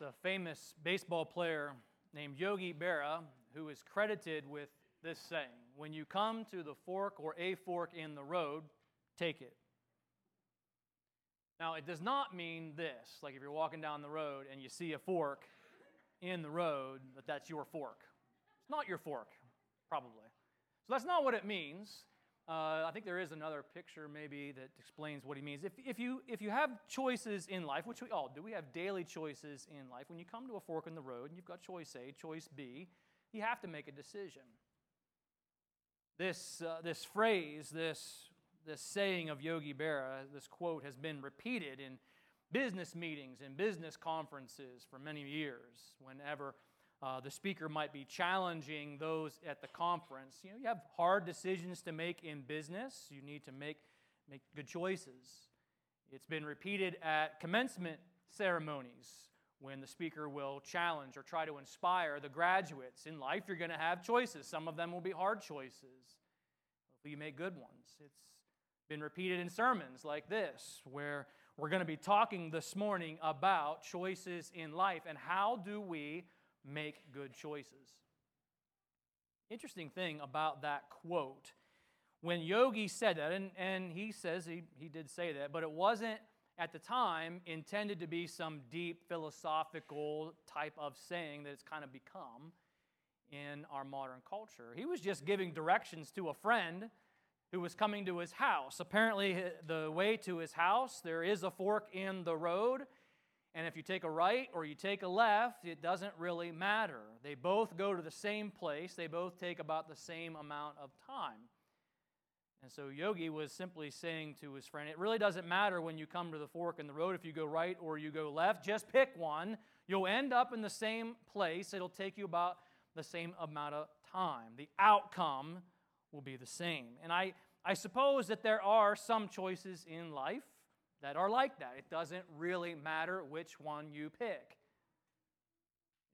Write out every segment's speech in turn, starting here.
It's a famous baseball player named Yogi Berra who is credited with this saying When you come to the fork or a fork in the road, take it. Now, it does not mean this, like if you're walking down the road and you see a fork in the road, that that's your fork. It's not your fork, probably. So that's not what it means. Uh, I think there is another picture maybe that explains what he means. If, if, you, if you have choices in life, which we all do, we have daily choices in life. When you come to a fork in the road and you've got choice A, choice B, you have to make a decision. This, uh, this phrase, this, this saying of Yogi Berra, this quote has been repeated in business meetings and business conferences for many years whenever uh, the speaker might be challenging those at the conference. You know, you have hard decisions to make in business. You need to make, make good choices. It's been repeated at commencement ceremonies when the speaker will challenge or try to inspire the graduates. In life, you're going to have choices. Some of them will be hard choices. Hopefully, you make good ones. It's been repeated in sermons like this, where we're going to be talking this morning about choices in life and how do we make good choices. Interesting thing about that quote, when Yogi said that, and, and he says he, he did say that, but it wasn't at the time intended to be some deep philosophical type of saying that it's kind of become in our modern culture. He was just giving directions to a friend who was coming to his house. Apparently, the way to his house, there is a fork in the road, and if you take a right or you take a left, it doesn't really matter. They both go to the same place, they both take about the same amount of time. And so Yogi was simply saying to his friend, It really doesn't matter when you come to the fork in the road if you go right or you go left. Just pick one. You'll end up in the same place. It'll take you about the same amount of time. The outcome will be the same. And I, I suppose that there are some choices in life that are like that. It doesn't really matter which one you pick.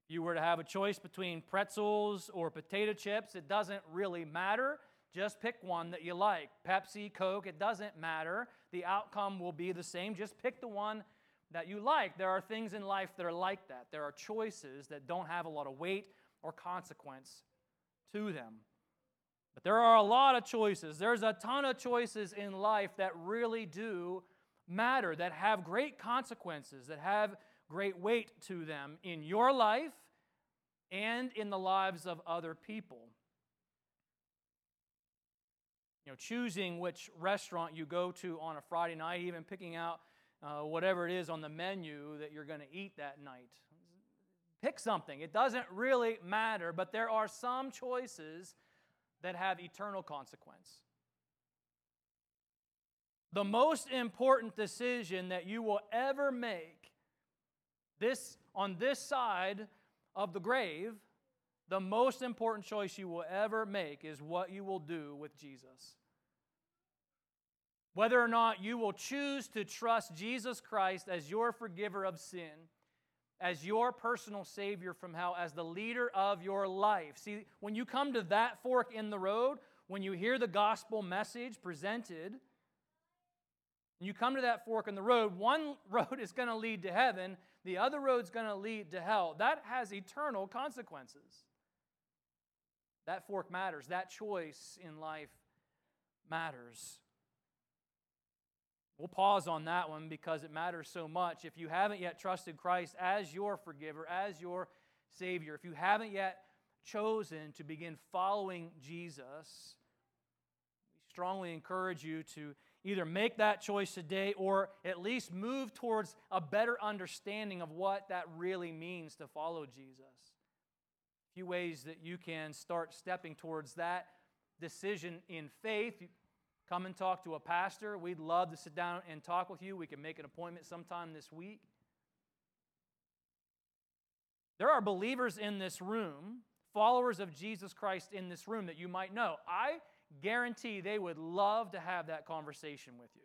If you were to have a choice between pretzels or potato chips, it doesn't really matter. Just pick one that you like. Pepsi, Coke, it doesn't matter. The outcome will be the same. Just pick the one that you like. There are things in life that are like that. There are choices that don't have a lot of weight or consequence to them. But there are a lot of choices. There's a ton of choices in life that really do matter, that have great consequences, that have great weight to them in your life and in the lives of other people. You know, choosing which restaurant you go to on a Friday night, even picking out uh, whatever it is on the menu that you're going to eat that night. Pick something. It doesn't really matter, but there are some choices that have eternal consequence the most important decision that you will ever make this on this side of the grave the most important choice you will ever make is what you will do with Jesus. Whether or not you will choose to trust Jesus Christ as your forgiver of sin as your personal savior from hell as the leader of your life. See when you come to that fork in the road when you hear the gospel message presented and you come to that fork in the road, one road is going to lead to heaven, the other road's going to lead to hell. That has eternal consequences. That fork matters. That choice in life matters. We'll pause on that one because it matters so much. If you haven't yet trusted Christ as your forgiver, as your Savior, if you haven't yet chosen to begin following Jesus, we strongly encourage you to either make that choice today or at least move towards a better understanding of what that really means to follow Jesus. A few ways that you can start stepping towards that decision in faith. Come and talk to a pastor. We'd love to sit down and talk with you. We can make an appointment sometime this week. There are believers in this room, followers of Jesus Christ in this room that you might know. I guarantee they would love to have that conversation with you.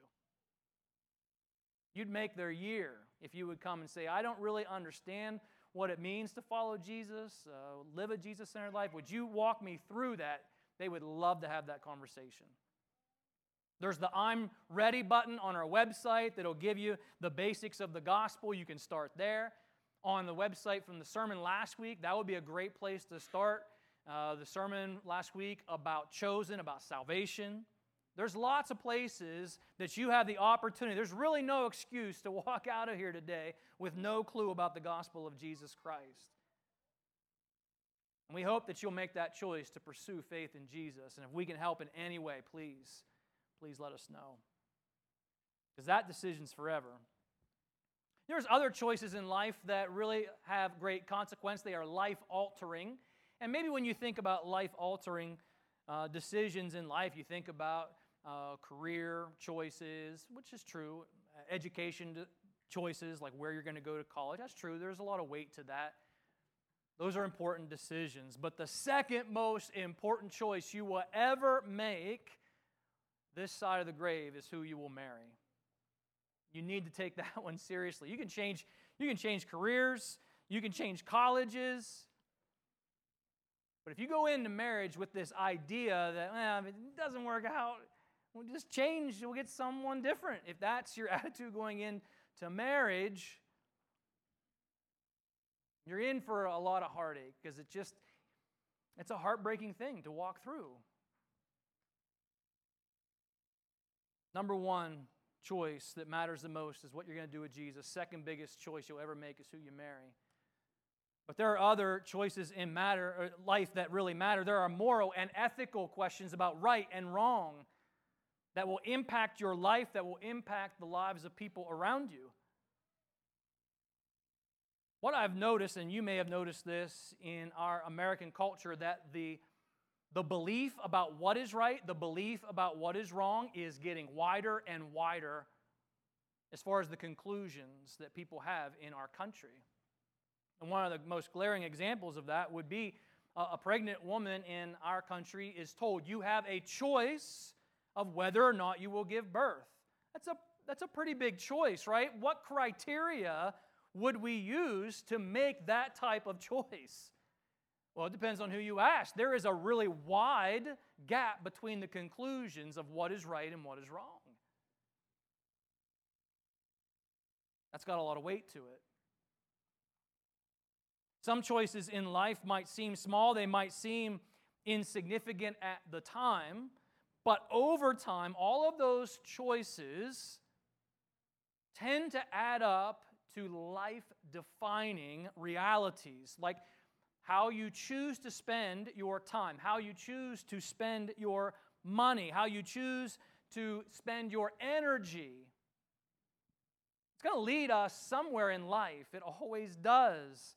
You'd make their year if you would come and say, I don't really understand what it means to follow Jesus, uh, live a Jesus centered life. Would you walk me through that? They would love to have that conversation. There's the I'm ready button on our website that'll give you the basics of the gospel. You can start there. on the website from the sermon last week. That would be a great place to start. Uh, the sermon last week about chosen, about salvation. There's lots of places that you have the opportunity. There's really no excuse to walk out of here today with no clue about the gospel of Jesus Christ. And we hope that you'll make that choice to pursue faith in Jesus. And if we can help in any way, please, please let us know. Because that decision's forever. There's other choices in life that really have great consequence. They are life altering. And maybe when you think about life altering uh, decisions in life, you think about uh, career choices, which is true, education choices, like where you're going to go to college. That's true. There's a lot of weight to that. Those are important decisions. But the second most important choice you will ever make this side of the grave is who you will marry. You need to take that one seriously. You can change, you can change careers, you can change colleges. But if you go into marriage with this idea that eh, if it doesn't work out, We'll just change, we'll get someone different. If that's your attitude going into marriage, you're in for a lot of heartache because it just it's a heartbreaking thing to walk through. Number one choice that matters the most is what you're going to do with Jesus. Second biggest choice you'll ever make is who you marry. But there are other choices in matter uh, life that really matter. There are moral and ethical questions about right and wrong that will impact your life, that will impact the lives of people around you. What I've noticed, and you may have noticed this in our American culture, that the, the belief about what is right, the belief about what is wrong, is getting wider and wider as far as the conclusions that people have in our country. And one of the most glaring examples of that would be a, a pregnant woman in our country is told, You have a choice of whether or not you will give birth. That's a, that's a pretty big choice, right? What criteria would we use to make that type of choice? Well, it depends on who you ask. There is a really wide gap between the conclusions of what is right and what is wrong. That's got a lot of weight to it. Some choices in life might seem small, they might seem insignificant at the time, but over time, all of those choices tend to add up to life defining realities, like how you choose to spend your time, how you choose to spend your money, how you choose to spend your energy. It's going to lead us somewhere in life. It always does.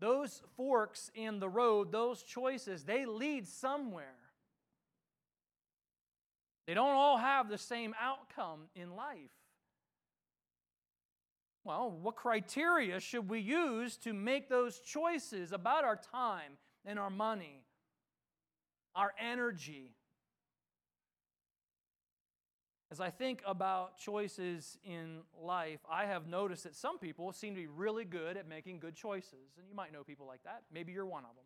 Those forks in the road, those choices, they lead somewhere. They don't all have the same outcome in life. Well, what criteria should we use to make those choices about our time and our money, our energy? As I think about choices in life, I have noticed that some people seem to be really good at making good choices. And you might know people like that. Maybe you're one of them.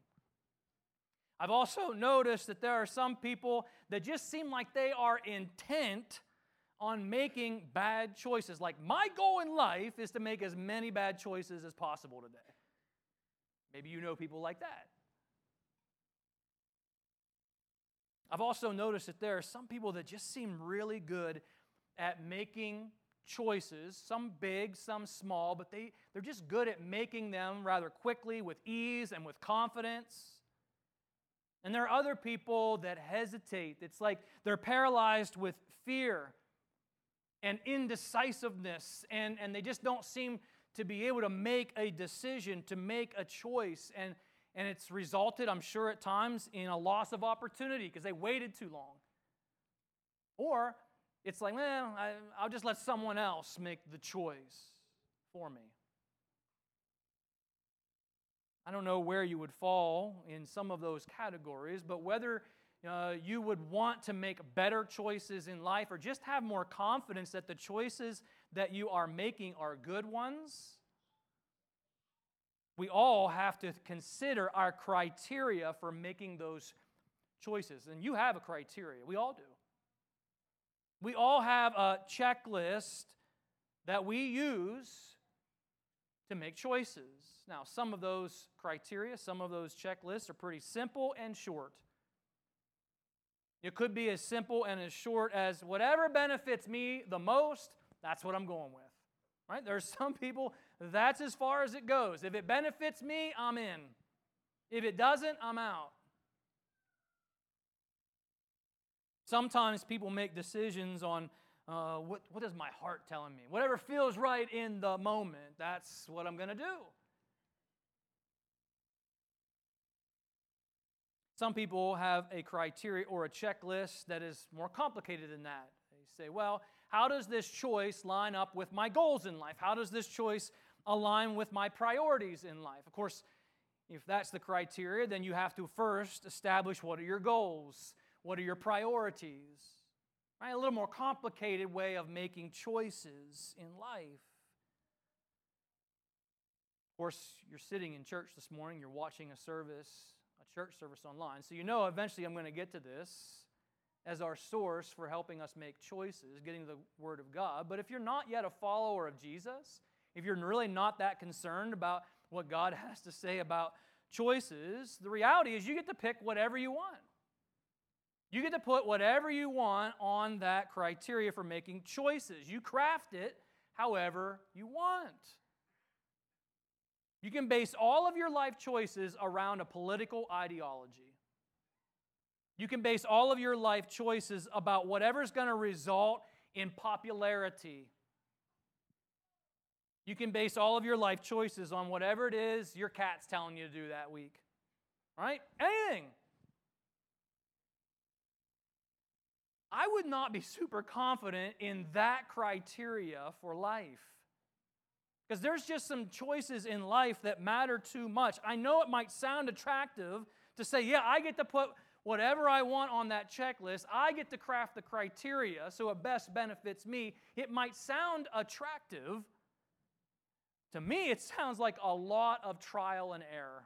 I've also noticed that there are some people that just seem like they are intent on making bad choices. Like, my goal in life is to make as many bad choices as possible today. Maybe you know people like that. I've also noticed that there are some people that just seem really good at making choices, some big, some small, but they, they're just good at making them rather quickly with ease and with confidence. And there are other people that hesitate. It's like they're paralyzed with fear and indecisiveness, and, and they just don't seem to be able to make a decision, to make a choice. And, and it's resulted, I'm sure, at times in a loss of opportunity because they waited too long. Or it's like, well, I'll just let someone else make the choice for me. I don't know where you would fall in some of those categories, but whether uh, you would want to make better choices in life or just have more confidence that the choices that you are making are good ones, we all have to consider our criteria for making those choices. And you have a criteria, we all do. We all have a checklist that we use to make choices. Now, some of those criteria, some of those checklists are pretty simple and short. It could be as simple and as short as whatever benefits me the most, that's what I'm going with. Right? There's some people, that's as far as it goes. If it benefits me, I'm in. If it doesn't, I'm out. Sometimes people make decisions on uh, what, what is my heart telling me? Whatever feels right in the moment, that's what I'm going to do. Some people have a criteria or a checklist that is more complicated than that. They say, well, how does this choice line up with my goals in life? How does this choice align with my priorities in life? Of course, if that's the criteria, then you have to first establish what are your goals, what are your priorities. Right? A little more complicated way of making choices in life. Of course, you're sitting in church this morning, you're watching a service, a church service online, so you know eventually I'm going to get to this as our source for helping us make choices, getting the Word of God. But if you're not yet a follower of Jesus, if you're really not that concerned about what God has to say about choices, the reality is you get to pick whatever you want. You get to put whatever you want on that criteria for making choices. You craft it however you want. You can base all of your life choices around a political ideology. You can base all of your life choices about whatever's going to result in popularity. You can base all of your life choices on whatever it is your cat's telling you to do that week. Right? Anything. I would not be super confident in that criteria for life. Because there's just some choices in life that matter too much. I know it might sound attractive to say, yeah, I get to put whatever I want on that checklist, I get to craft the criteria so it best benefits me. It might sound attractive. To me, it sounds like a lot of trial and error.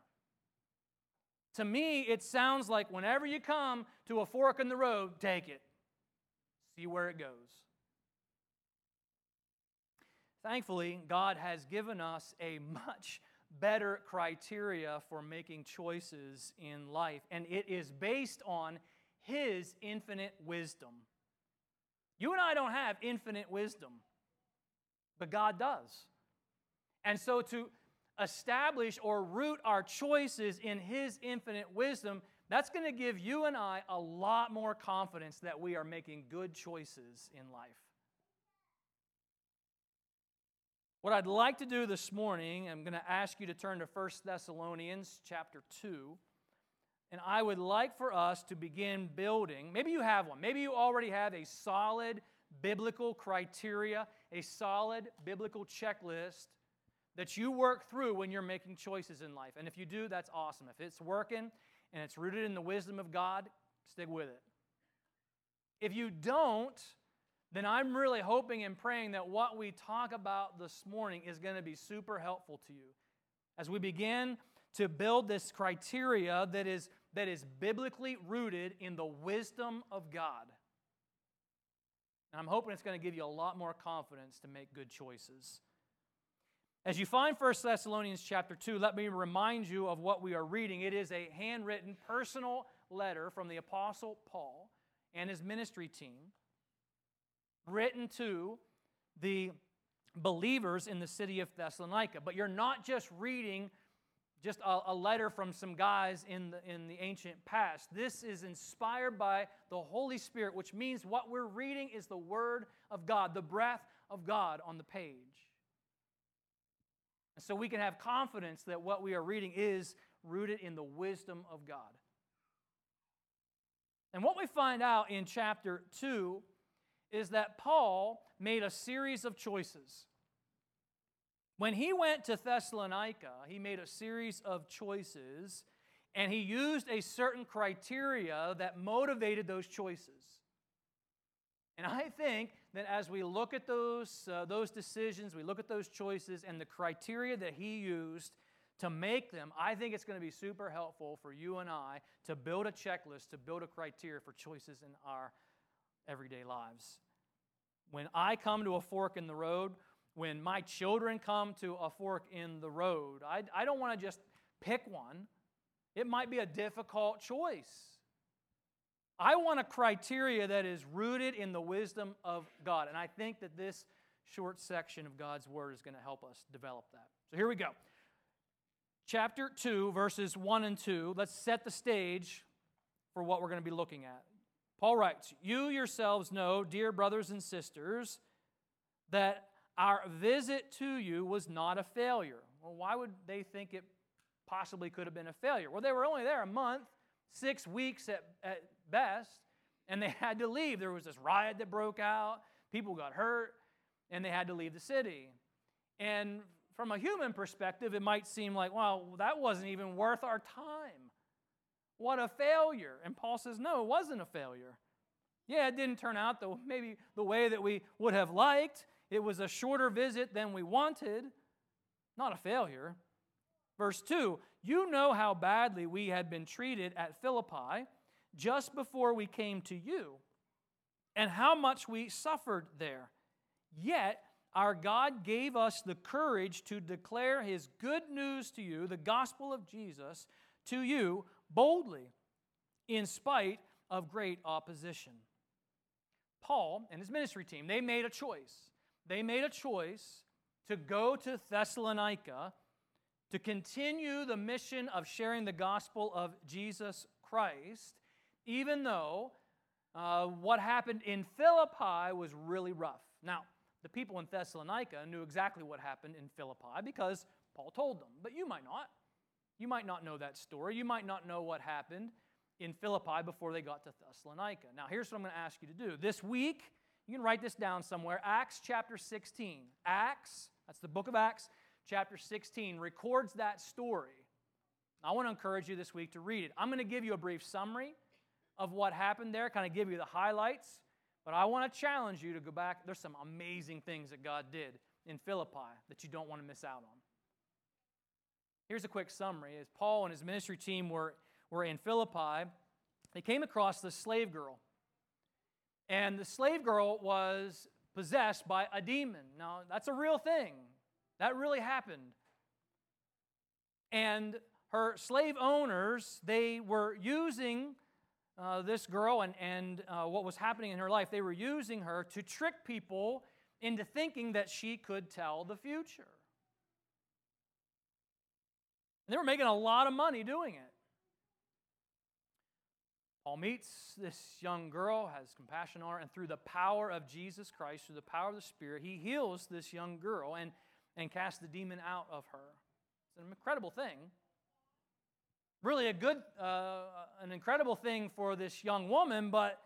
To me, it sounds like whenever you come to a fork in the road, take it. See where it goes. Thankfully, God has given us a much better criteria for making choices in life, and it is based on His infinite wisdom. You and I don't have infinite wisdom, but God does. And so to establish or root our choices in His infinite wisdom, that's going to give you and I a lot more confidence that we are making good choices in life. What I'd like to do this morning, I'm going to ask you to turn to 1 Thessalonians chapter 2. And I would like for us to begin building. Maybe you have one. Maybe you already have a solid biblical criteria, a solid biblical checklist that you work through when you're making choices in life. And if you do, that's awesome. If it's working and it's rooted in the wisdom of God, stick with it. If you don't, then I'm really hoping and praying that what we talk about this morning is going to be super helpful to you. As we begin to build this criteria that is, that is biblically rooted in the wisdom of God. And I'm hoping it's going to give you a lot more confidence to make good choices. As you find 1 Thessalonians chapter 2, let me remind you of what we are reading. It is a handwritten personal letter from the Apostle Paul and his ministry team written to the believers in the city of Thessalonica. But you're not just reading just a, a, letter from some guys in the, in the ancient past. This is inspired by the Holy Spirit, which means what we're reading is the Word of God, the breath of God on the page. So we can have confidence that what we are reading is rooted in the wisdom of God. And what we find out in chapter 2 is that Paul made a series of choices. When he went to Thessalonica, he made a series of choices and he used a certain criteria that motivated those choices. And I think that as we look at those, uh, those decisions, we look at those choices and the criteria that he used to make them, I think it's going to be super helpful for you and I to build a checklist, to build a criteria for choices in our everyday lives. When I come to a fork in the road, when my children come to a fork in the road, I, I don't want to just pick one. It might be a difficult choice. I want a criteria that is rooted in the wisdom of God. And I think that this short section of God's Word is going to help us develop that. So here we go. Chapter 2, verses 1 and 2. Let's set the stage for what we're going to be looking at. Paul writes You yourselves know, dear brothers and sisters, that our visit to you was not a failure. Well, why would they think it possibly could have been a failure? Well, they were only there a month, six weeks at, at best, and they had to leave. There was this riot that broke out, people got hurt, and they had to leave the city. And from a human perspective, it might seem like, well, that wasn't even worth our time. What a failure. And Paul says, no, it wasn't a failure. Yeah, it didn't turn out the, maybe the way that we would have liked. It was a shorter visit than we wanted, not a failure. Verse 2 You know how badly we had been treated at Philippi just before we came to you, and how much we suffered there. Yet, our God gave us the courage to declare His good news to you, the gospel of Jesus, to you boldly, in spite of great opposition. Paul and his ministry team, they made a choice. They made a choice to go to Thessalonica to continue the mission of sharing the gospel of Jesus Christ, even though uh, what happened in Philippi was really rough. Now, the people in Thessalonica knew exactly what happened in Philippi because Paul told them, but you might not. You might not know that story. You might not know what happened in Philippi before they got to Thessalonica. Now, here's what I'm going to ask you to do. This week, you can write this down somewhere Acts chapter 16. Acts, that's the book of Acts, chapter 16, records that story. I want to encourage you this week to read it. I'm going to give you a brief summary of what happened there, kind of give you the highlights, but I want to challenge you to go back. There's some amazing things that God did in Philippi that you don't want to miss out on. Here's a quick summary. As Paul and his ministry team were, were in Philippi, they came across this slave girl. And the slave girl was possessed by a demon. Now, that's a real thing. That really happened. And her slave owners, they were using uh, this girl and, and uh, what was happening in her life, they were using her to trick people into thinking that she could tell the future. And they were making a lot of money doing it. Paul meets this young girl, has compassion on her, and through the power of Jesus Christ, through the power of the Spirit, he heals this young girl and, and casts the demon out of her. It's an incredible thing. Really, a good, uh, an incredible thing for this young woman, but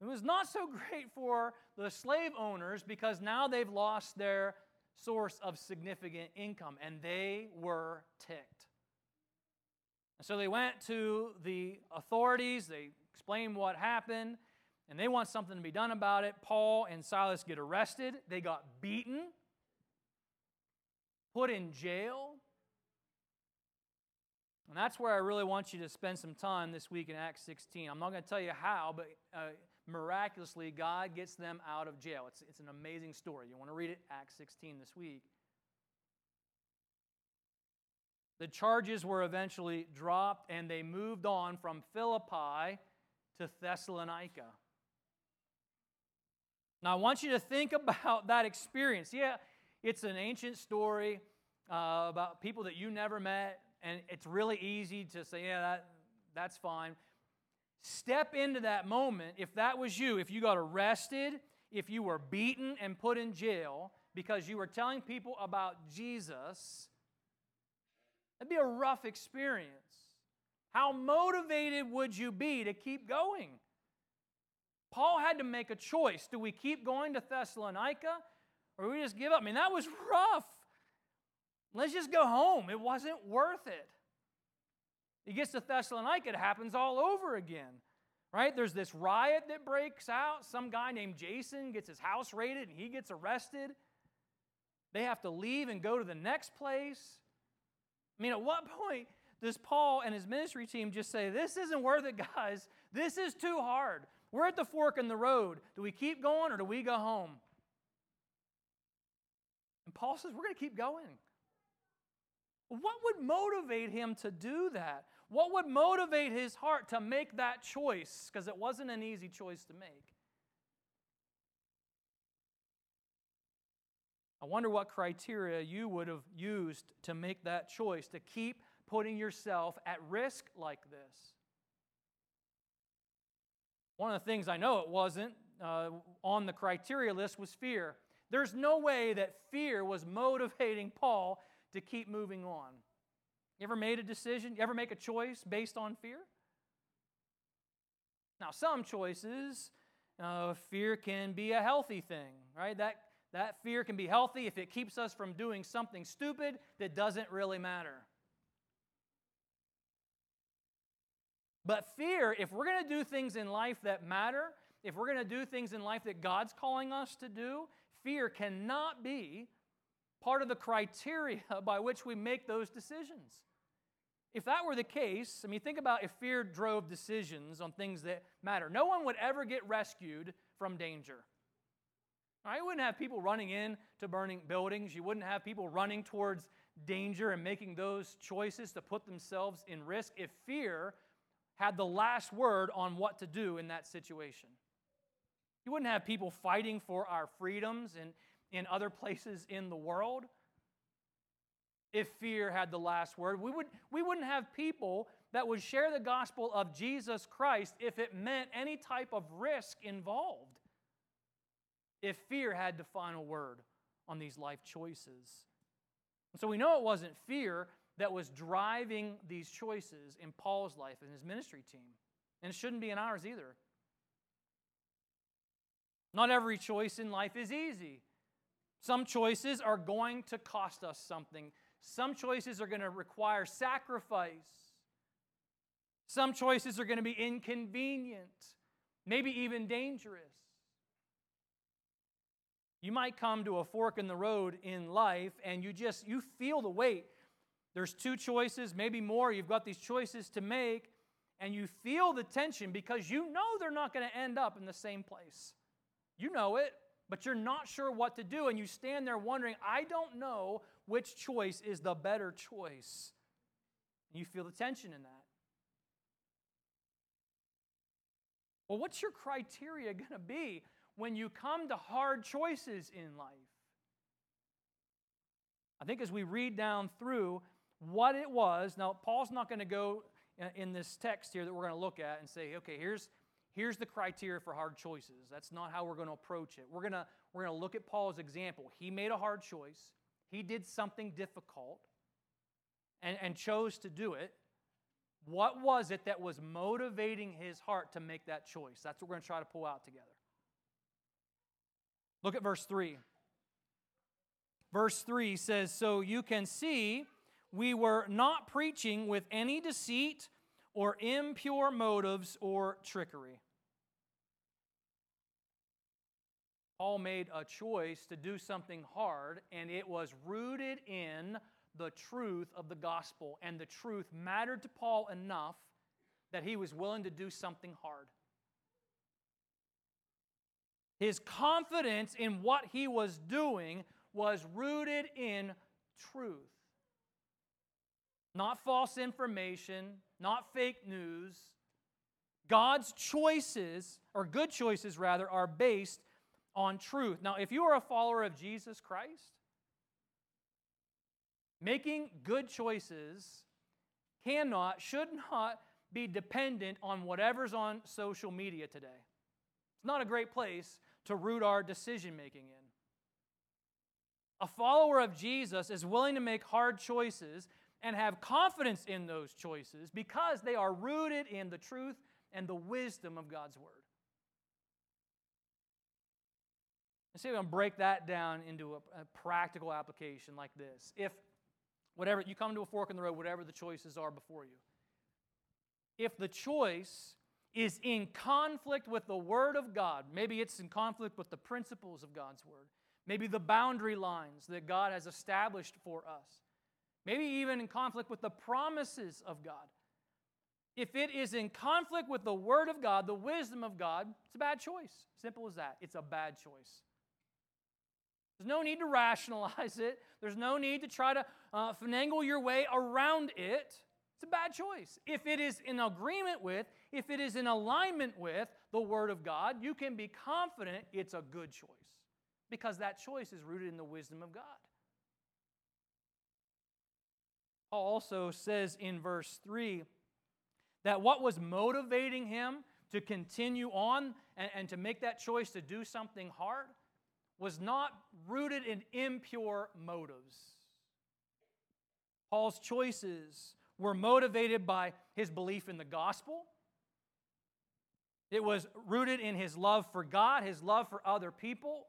it was not so great for the slave owners because now they've lost their source of significant income and they were ticked. And so they went to the authorities, they explained what happened, and they want something to be done about it. Paul and Silas get arrested, they got beaten, put in jail. And that's where I really want you to spend some time this week in Acts 16. I'm not going to tell you how, but uh, miraculously, God gets them out of jail. It's, it's an amazing story. You want to read it, Acts 16 this week. The charges were eventually dropped and they moved on from Philippi to Thessalonica. Now, I want you to think about that experience. Yeah, it's an ancient story uh, about people that you never met, and it's really easy to say, yeah, that, that's fine. Step into that moment. If that was you, if you got arrested, if you were beaten and put in jail because you were telling people about Jesus, That'd be a rough experience. How motivated would you be to keep going? Paul had to make a choice. Do we keep going to Thessalonica or do we just give up? I mean, that was rough. Let's just go home. It wasn't worth it. He gets to Thessalonica, it happens all over again. Right? There's this riot that breaks out. Some guy named Jason gets his house raided and he gets arrested. They have to leave and go to the next place. I mean, at what point does Paul and his ministry team just say, This isn't worth it, guys? This is too hard. We're at the fork in the road. Do we keep going or do we go home? And Paul says, we're going to keep going. What would motivate him to do that? What would motivate his heart to make that choice? Because it wasn't an easy choice to make. I wonder what criteria you would have used to make that choice, to keep putting yourself at risk like this. One of the things I know it wasn't uh, on the criteria list was fear. There's no way that fear was motivating Paul to keep moving on. You ever made a decision? You ever make a choice based on fear? Now, some choices, uh, fear can be a healthy thing, right? That, that fear can be healthy if it keeps us from doing something stupid that doesn't really matter. But fear, if we're going to do things in life that matter, if we're going to do things in life that God's calling us to do, fear cannot be part of the criteria by which we make those decisions. If that were the case, I mean, think about if fear drove decisions on things that matter. No one would ever get rescued from danger. Right? You wouldn't have people running in to burning buildings. You wouldn't have people running towards danger and making those choices to put themselves in risk if fear had the last word on what to do in that situation. You wouldn't have people fighting for our freedoms in, in other places in the world if fear had the last word. We, would, we wouldn't have people that would share the gospel of Jesus Christ if it meant any type of risk involved. If fear had the final word on these life choices. And so we know it wasn't fear that was driving these choices in Paul's life and his ministry team. And it shouldn't be in ours either. Not every choice in life is easy. Some choices are going to cost us something. Some choices are going to require sacrifice. Some choices are going to be inconvenient, maybe even dangerous. You might come to a fork in the road in life and you just you feel the weight there's two choices, maybe more. You've got these choices to make, and you feel the tension because you know they're not going to end up in the same place. You know it, but you're not sure what to do, and you stand there wondering, I don't know which choice is the better choice. And you feel the tension in that. Well, what's your criteria going to be when you come to hard choices in life? I think as we read down through, what it was. Now, Paul's not going to go in this text here that we're going to look at and say, okay, here's, here's the criteria for hard choices. That's not how we're going to approach it. We're going to, we're going to look at Paul's example. He made a hard choice, he did something difficult and, and chose to do it. What was it that was motivating his heart to make that choice? That's what we're going to try to pull out together. Look at verse 3. Verse 3 says, So you can see we were not preaching with any deceit or impure motives or trickery. Paul made a choice to do something hard, and it was rooted in the truth of the gospel. And the truth mattered to Paul enough that he was willing to do something hard. His confidence in what he was doing was rooted in truth. Not false information, not fake news. God's choices, or good choices rather, are based on truth. Now, if you are a follower of Jesus Christ, making good choices cannot, should not be dependent on whatever's on social media today. It's not a great place to root our decision making in. A follower of Jesus is willing to make hard choices and have confidence in those choices because they are rooted in the truth and the wisdom of God's Word. Let's see if going to break that down into a, a, practical application like this. If whatever you come to a fork in the road, whatever the choices are before you, if the choice is in conflict with the Word of God, maybe it's in conflict with the principles of God's Word, maybe the boundary lines that God has established for us maybe even in conflict with the promises of God. If it is in conflict with the Word of God, the wisdom of God, it's a bad choice. Simple as that. It's a bad choice. There's no need to rationalize it. There's no need to try to uh, finagle your way around it. It's a bad choice. If it is in agreement with, if it is in alignment with the Word of God, you can be confident it's a good choice because that choice is rooted in the wisdom of God. Paul also says in verse 3 that what was motivating him to continue on and, and to make that choice to do something hard was not rooted in impure motives. Paul's choices were motivated by his belief in the gospel. It was rooted in his love for God, his love for other people.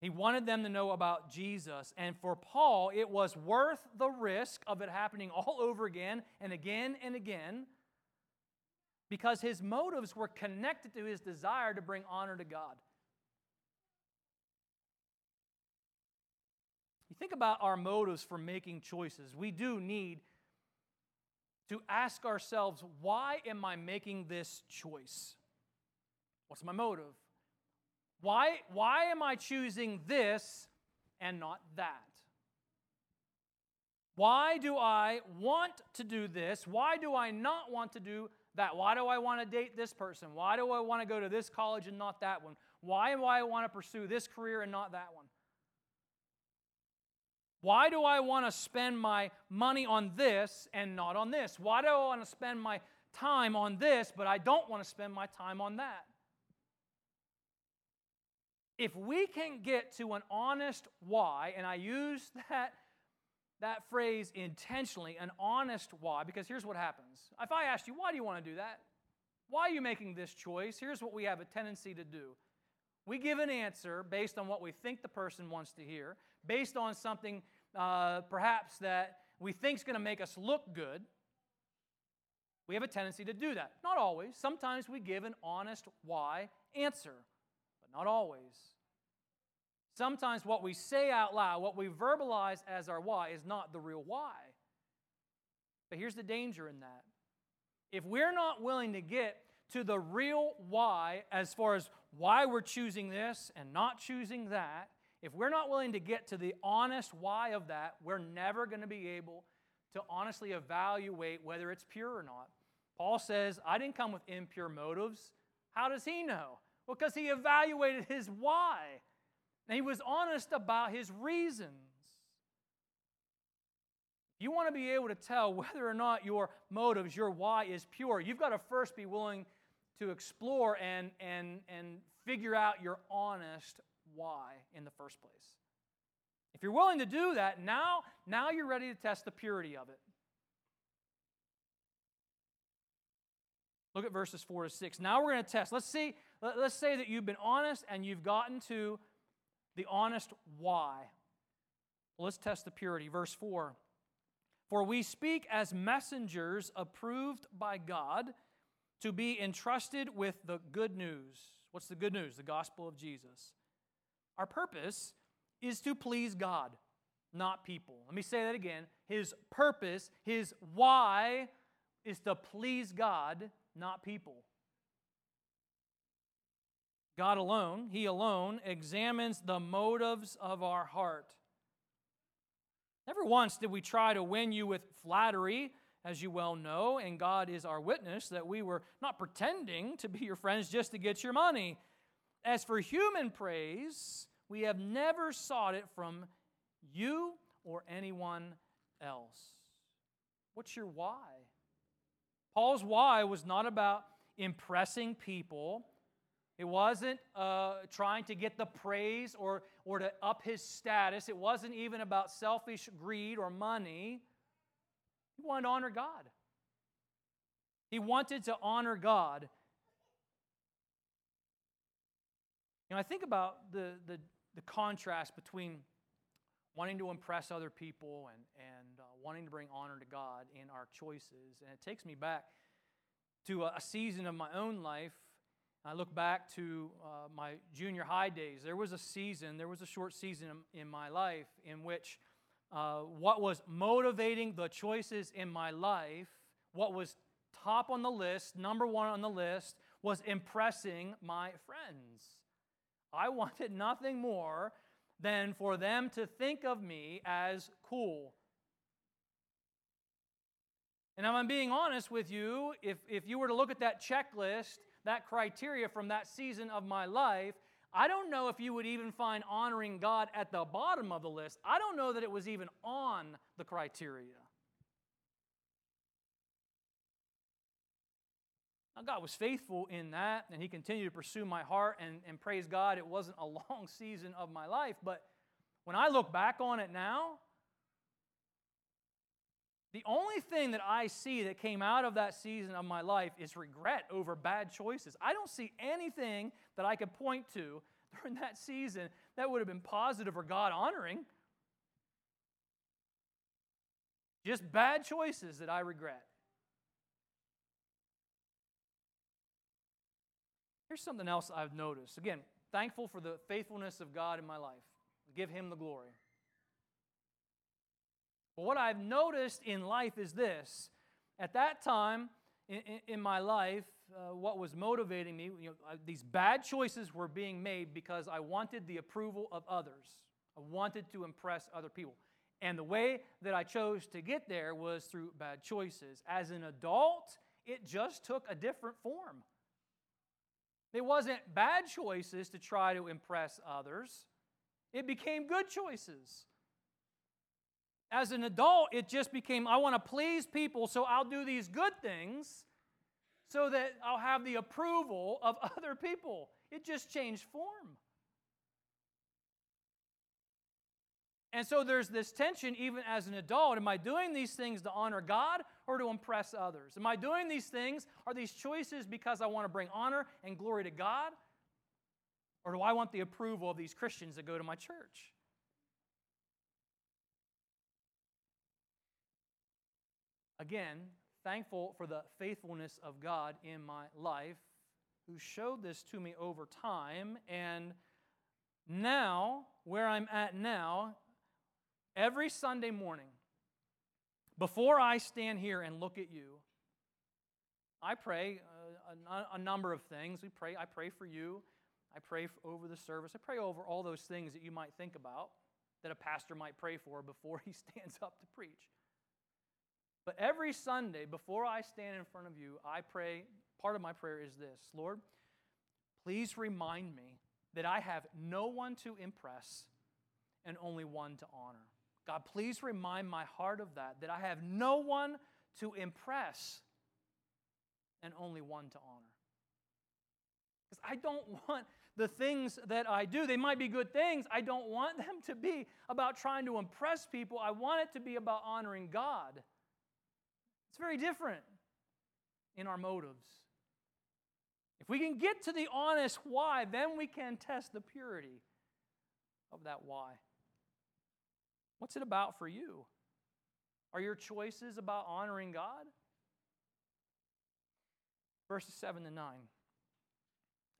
He wanted them to know about Jesus. And for Paul, it was worth the risk of it happening all over again and again and again because his motives were connected to his desire to bring honor to God. Think about our motives for making choices. We do need to ask ourselves why am I making this choice? What's my motive? Why, why am I choosing this and not that? Why do I want to do this? Why do I not want to do that? Why do I want to date this person? Why do I want to go to this college and not that one? Why do I want to pursue this career and not that one? Why do I want to spend my money on this and not on this? Why do I want to spend my time on this, but I don't want to spend my time on that? if we can get to an honest why, and I use that, that phrase intentionally, an honest why, because here's what happens. If I asked you, why do you want to do that? Why are you making this choice? Here's what we have a tendency to do. We give an answer based on what we think the person wants to hear, based on something uh, perhaps that we think is going to make us look good. We have a tendency to do that. Not always. Sometimes we give an honest why answer but not always. Sometimes what we say out loud, what we verbalize as our why, is not the real why. But here's the danger in that. If we're not willing to get to the real why, as far as why we're choosing this and not choosing that, if we're not willing to get to the honest why of that, we're never going to be able to honestly evaluate whether it's pure or not. Paul says, I didn't come with impure motives. How does he know? Well, because he evaluated his why. And he was honest about his reasons. You want to be able to tell whether or not your motives, your why is pure. You've got to first be willing to explore and, and, and figure out your honest why in the first place. If you're willing to do that, now, now you're ready to test the purity of it. Look at verses 4 to 6. Now we're going to test. Let's see Let's say that you've been honest and you've gotten to the honest why. Well, let's test the purity. Verse 4 For we speak as messengers approved by God to be entrusted with the good news. What's the good news? The gospel of Jesus. Our purpose is to please God, not people. Let me say that again. His purpose, his why, is to please God, not people. God alone, He alone, examines the motives of our heart. Never once did we try to win you with flattery, as you well know, and God is our witness that we were not pretending to be your friends just to get your money. As for human praise, we have never sought it from you or anyone else. What's your why? Paul's why was not about impressing people it wasn't uh, trying to get the praise or, or to up his status. It wasn't even about selfish greed or money. He wanted to honor God. He wanted to honor God. You know, I think about the, the, the contrast between wanting to impress other people and, and uh, wanting to bring honor to God in our choices. And it takes me back to a, a season of my own life I look back to uh, my junior high days. There was a season, there was a short season in, in my life in which uh, what was motivating the choices in my life, what was top on the list, number one on the list, was impressing my friends. I wanted nothing more than for them to think of me as cool. And if I'm being honest with you, if, if you were to look at that checklist, that criteria from that season of my life, I don't know if you would even find honoring God at the bottom of the list. I don't know that it was even on the criteria. God was faithful in that, and He continued to pursue my heart, and, and praise God, it wasn't a long season of my life. But when I look back on it now, the only thing that I see that came out of that season of my life is regret over bad choices. I don't see anything that I could point to during that season that would have been positive or God honoring. Just bad choices that I regret. Here's something else I've noticed. Again, thankful for the faithfulness of God in my life. Give Him the glory. But what I've noticed in life is this. At that time in, in, in my life, uh, what was motivating me, you know, these bad choices were being made because I wanted the approval of others. I wanted to impress other people. And the way that I chose to get there was through bad choices. As an adult, it just took a different form. It wasn't bad choices to try to impress others, it became good choices. As an adult, it just became I want to please people, so I'll do these good things so that I'll have the approval of other people. It just changed form. And so there's this tension even as an adult. Am I doing these things to honor God or to impress others? Am I doing these things? Are these choices because I want to bring honor and glory to God? Or do I want the approval of these Christians that go to my church? Again, thankful for the faithfulness of God in my life, who showed this to me over time. And now, where I'm at now, every Sunday morning, before I stand here and look at you, I pray uh, a, a, number of things. We pray. I pray for you. I pray over the service. I pray over all those things that you might think about that a pastor might pray for before he stands up to preach. But every Sunday, before I stand in front of you, I pray, part of my prayer is this Lord, please remind me that I have no one to impress and only one to honor. God, please remind my heart of that, that I have no one to impress and only one to honor. Because I don't want the things that I do, they might be good things. I don't want them to be about trying to impress people. I want it to be about honoring God. It's very different in our motives. If we can get to the honest why, then we can test the purity of that why. What's it about for you? Are your choices about honoring God? Verses 7 to 9.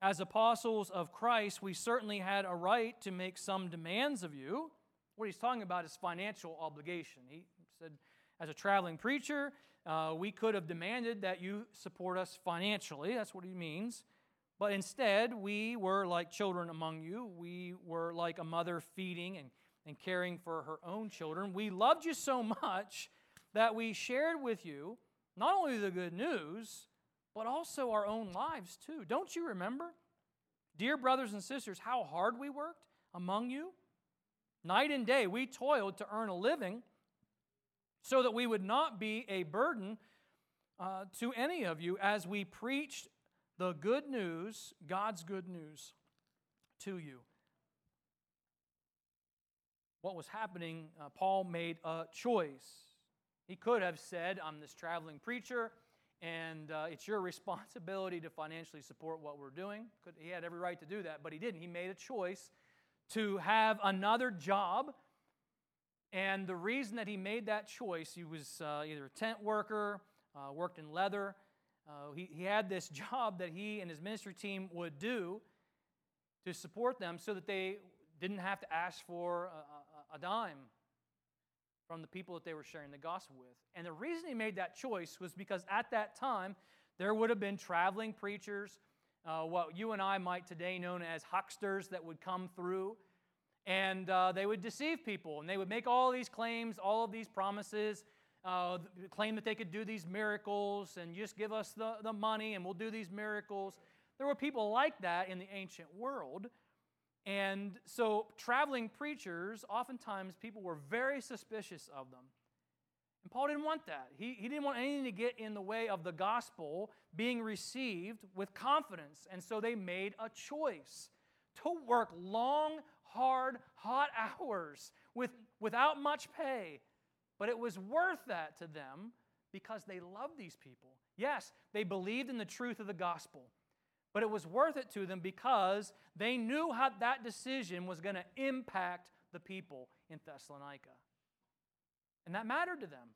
As apostles of Christ, we certainly had a right to make some demands of you. What he's talking about is financial obligation. He said, as a traveling preacher, uh, we could have demanded that you support us financially. That's what he means. But instead, we were like children among you. We were like a mother feeding and, and caring for her own children. We loved you so much that we shared with you not only the good news, but also our own lives too. Don't you remember? Dear brothers and sisters, how hard we worked among you? Night and day, we toiled to earn a living so that we would not be a burden uh, to any of you as we preached the good news, God's good news, to you. What was happening, uh, Paul made a choice. He could have said, I'm this traveling preacher, and uh, it's your responsibility to financially support what we're doing. Could, he had every right to do that, but he didn't. He made a choice to have another job and the reason that he made that choice, he was uh, either a tent worker, uh, worked in leather. Uh, he, he had this job that he and his ministry team would do to support them so that they didn't have to ask for a, dime from the people that they were sharing the gospel with. And the reason he made that choice was because at that time, there would have been traveling preachers uh, what you and I might today know as hucksters that would come through. And uh, they would deceive people, and they would make all these claims, all of these promises, uh, claim that they could do these miracles and just give us the, the money and we'll do these miracles. There were people like that in the ancient world. And so, traveling preachers, oftentimes people were very suspicious of them. And Paul didn't want that. He, he didn't want anything to get in the way of the gospel being received with confidence. And so they made a choice to work long, hard, hot hours with, without much pay. But it was worth that to them because they loved these people. Yes, they believed in the truth of the gospel. But it was worth it to them because they knew how that decision was going to impact the people in Thessalonica. And that mattered to them.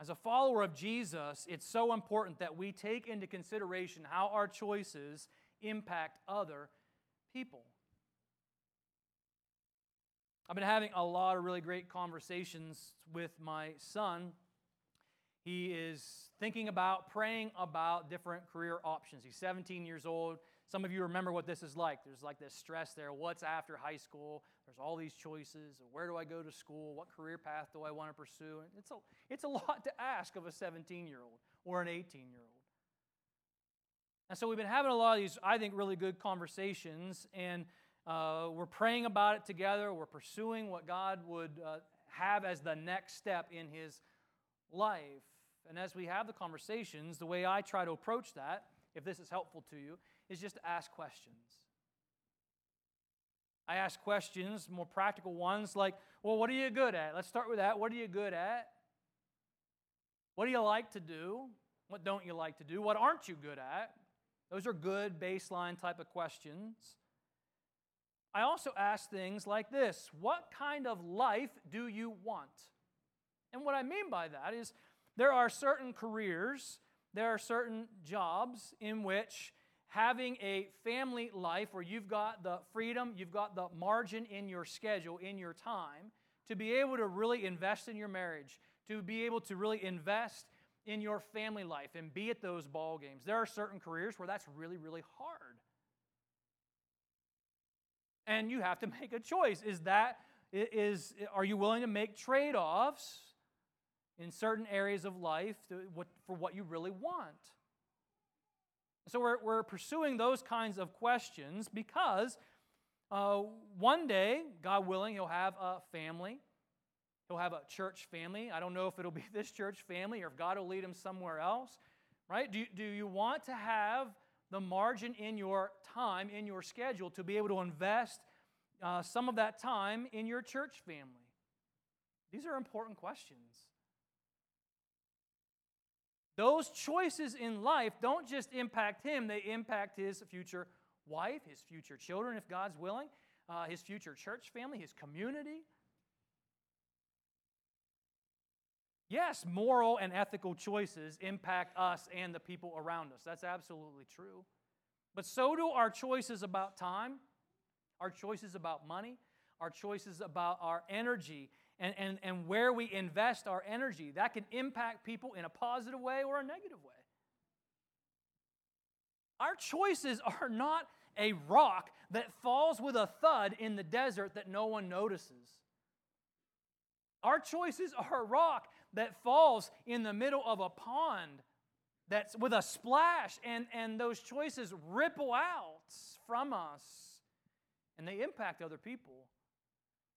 As a follower of Jesus, it's so important that we take into consideration how our choices impact other people. I've been having a lot of really great conversations with my son he is thinking about, praying about different career options. He's 17 years old. Some of you remember what this is like. There's like this stress there. What's after high school? There's all these choices. Where do I go to school? What career path do I want to pursue? And It's a, it's a lot to ask of a 17 year old or an 18 year old. And so we've been having a lot of these, I think, really good conversations, and uh, we're praying about it together. We're pursuing what God would uh, have as the next step in his life. And as we have the conversations, the way I try to approach that, if this is helpful to you, is just to ask questions. I ask questions, more practical ones, like, well, what are you good at? Let's start with that. What are you good at? What do you like to do? What don't you like to do? What aren't you good at? Those are good baseline type of questions. I also ask things like this What kind of life do you want? And what I mean by that is there are certain careers, there are certain jobs in which having a family life where you've got the freedom, you've got the margin in your schedule, in your time, to be able to really invest in your marriage, to be able to really invest in your family life and be at those ball games. There are certain careers where that's really, really hard. And you have to make a choice. Is that is are you willing to make trade-offs in certain areas of life for what you really want. So we're, we're pursuing those kinds of questions because uh, one day, God willing, he'll have a family. He'll have a church family. I don't know if it'll be this church family or if God will lead him somewhere else, right? Do, do you want to have the margin in your time, in your schedule, to be able to invest uh, some of that time in your church family? These are important questions. Those choices in life don't just impact him, they impact his future wife, his future children, if God's willing, uh, his future church family, his community. Yes, moral and ethical choices impact us and the people around us. That's absolutely true. But so do our choices about time, our choices about money, our choices about our energy and, and, and where we invest our energy. That can impact people in a positive way or a negative way. Our choices are not a rock that falls with a thud in the desert that no one notices. Our choices are a rock that falls in the middle of a pond that's with a splash, and, and those choices ripple out from us and they impact other people.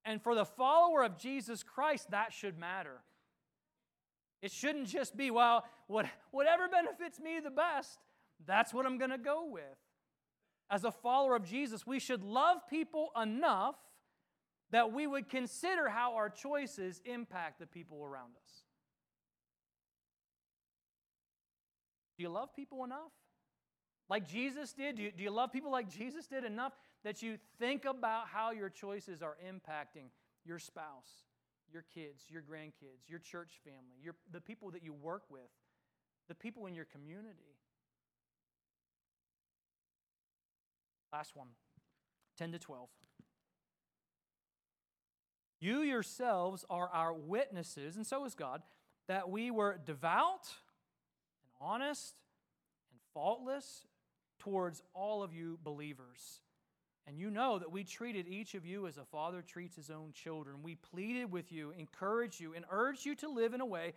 And for the follower of Jesus Christ, that should matter. It shouldn't just be, well, what, whatever benefits me the best, that's what I'm going to go with. As a follower of Jesus, we should love people enough that we would consider how our choices impact the people around us. Do you love people enough? Like Jesus did? Do you, do you love people like Jesus did enough that you think about how your choices are impacting your spouse, your kids, your grandkids, your church family, your, the people that you work with, the people in your community. Last one 10 to 12. You yourselves are our witnesses, and so is God, that we were devout and honest and faultless towards all of you believers. And you know that we treated each of you as a father treats his own children. We pleaded with you, encouraged you, and urged you to live in a way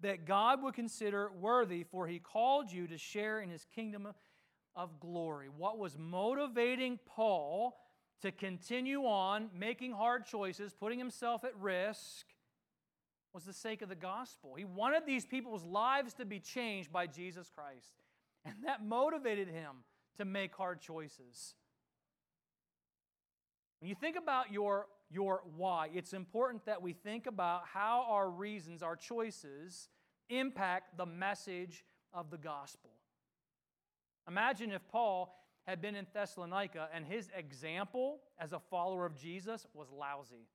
that God would consider worthy, for he called you to share in his kingdom of glory. What was motivating Paul to continue on making hard choices, putting himself at risk, was the sake of the gospel. He wanted these people's lives to be changed by Jesus Christ. And that motivated him to make hard choices. When you think about your, your why, it's important that we think about how our reasons, our choices, impact the message of the gospel. Imagine if Paul had been in Thessalonica and his example as a follower of Jesus was lousy.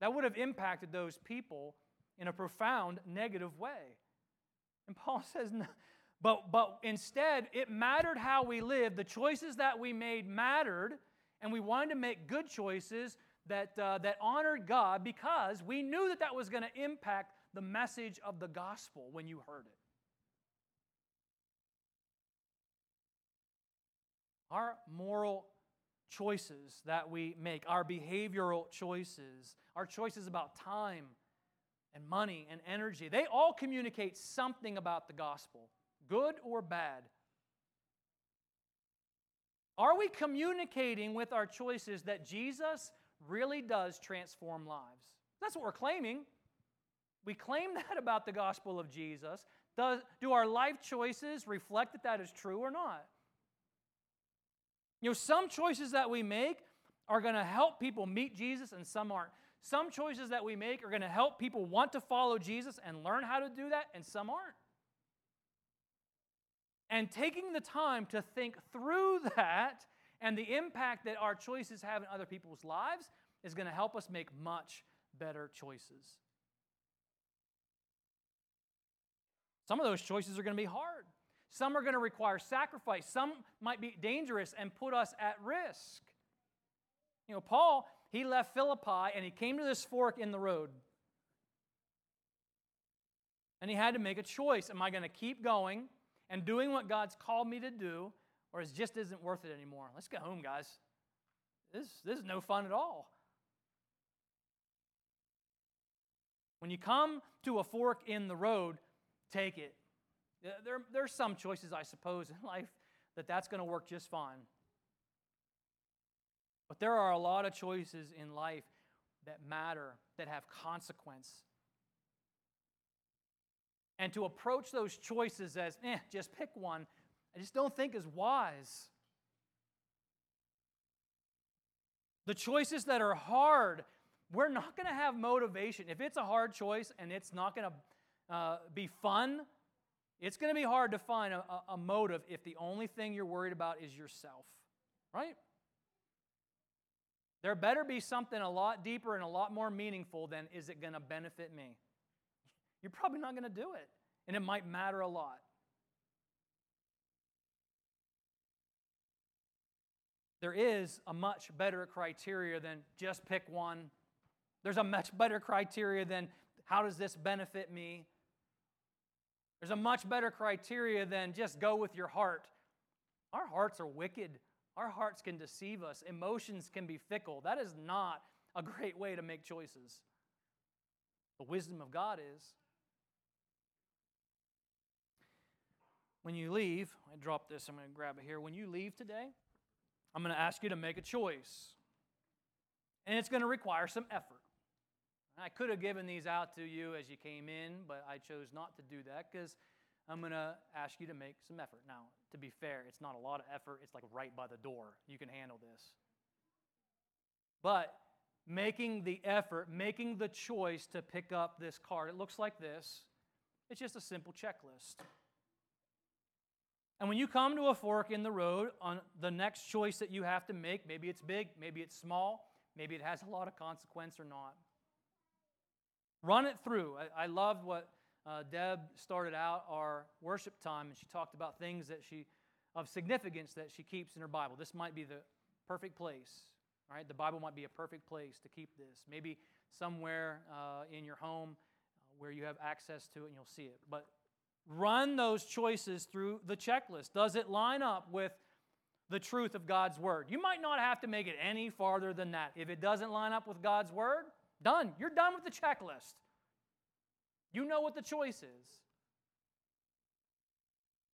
That would have impacted those people in a profound negative way. And Paul says, but, but instead, it mattered how we lived. The choices that we made mattered, and we wanted to make good choices that, uh, that honored God because we knew that that was going to impact the message of the gospel when you heard it. Our moral choices that we make, our behavioral choices, our choices about time and money and energy, they all communicate something about the gospel, good or bad. Are we communicating with our choices that Jesus really does transform lives? That's what we're claiming. We claim that about the gospel of Jesus. Does, do our life choices reflect that that is true or not? You know, some choices that we make are going to help people meet Jesus and some aren't. Some choices that we make are going to help people want to follow Jesus and learn how to do that, and some aren't. And taking the time to think through that and the impact that our choices have in other people's lives is going to help us make much better choices. Some of those choices are going to be hard. Some are going to require sacrifice. Some might be dangerous and put us at risk. You know, Paul, he left Philippi and he came to this fork in the road. And he had to make a choice. Am I going to keep going and doing what God's called me to do, or it just isn't worth it anymore? Let's get home, guys. This, this is no fun at all. When you come to a fork in the road, take it. Uh, there, there's some choices, I suppose, in life that that's going to work just fine. But there are a lot of choices in life that matter, that have consequence. And to approach those choices as, eh, just pick one, I just don't think is wise. The choices that are hard, we're not going to have motivation. If it's a hard choice and it's not going to uh, be fun, it's going to be hard to find a, a, motive if the only thing you're worried about is yourself, right? There better be something a lot deeper and a lot more meaningful than is it going to benefit me? You're probably not going to do it, and it might matter a lot. There is a much better criteria than just pick one. There's a much better criteria than how does this benefit me? There's a much better criteria than just go with your heart. Our hearts are wicked. Our hearts can deceive us. Emotions can be fickle. That is not a great way to make choices. The wisdom of God is. When you leave, I dropped this, I'm going to grab it here. When you leave today, I'm going to ask you to make a choice. And it's going to require some effort. I could have given these out to you as you came in, but I chose not to do that because I'm going to ask you to make some effort. Now, to be fair, it's not a lot of effort, it's like right by the door. You can handle this. But making the effort, making the choice to pick up this card, it looks like this. It's just a simple checklist. And when you come to a fork in the road on the next choice that you have to make, maybe it's big, maybe it's small, maybe it has a lot of consequence or not. Run it through. I, I loved what uh, Deb started out our worship time, and she talked about things that she of significance that she keeps in her Bible. This might be the perfect place. Right? The Bible might be a perfect place to keep this. Maybe somewhere uh, in your home uh, where you have access to it and you'll see it. But run those choices through the checklist. Does it line up with the truth of God's word? You might not have to make it any farther than that. If it doesn't line up with God's word, done. You're done with the checklist. You know what the choice is.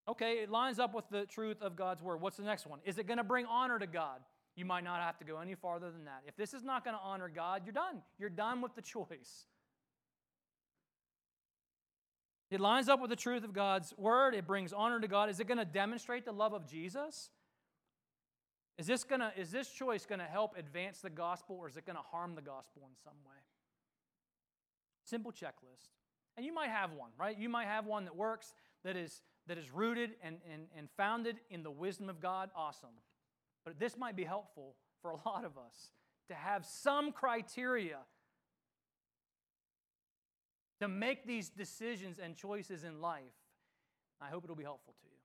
Okay, it lines up with the truth of God's word. What's the next one? Is it going to bring honor to God? You might not have to go any farther than that. If this is not going to honor God, you're done. You're done with the choice. It lines up with the truth of God's word. It brings honor to God. Is it going to demonstrate the love of Jesus? Is this, gonna, is this choice going to help advance the gospel or is it going to harm the gospel in some way? Simple checklist. And you might have one, right? You might have one that works, that is, that is rooted and, and, and founded in the wisdom of God. Awesome. But this might be helpful for a lot of us to have some criteria to make these decisions and choices in life. I hope it'll be helpful to you.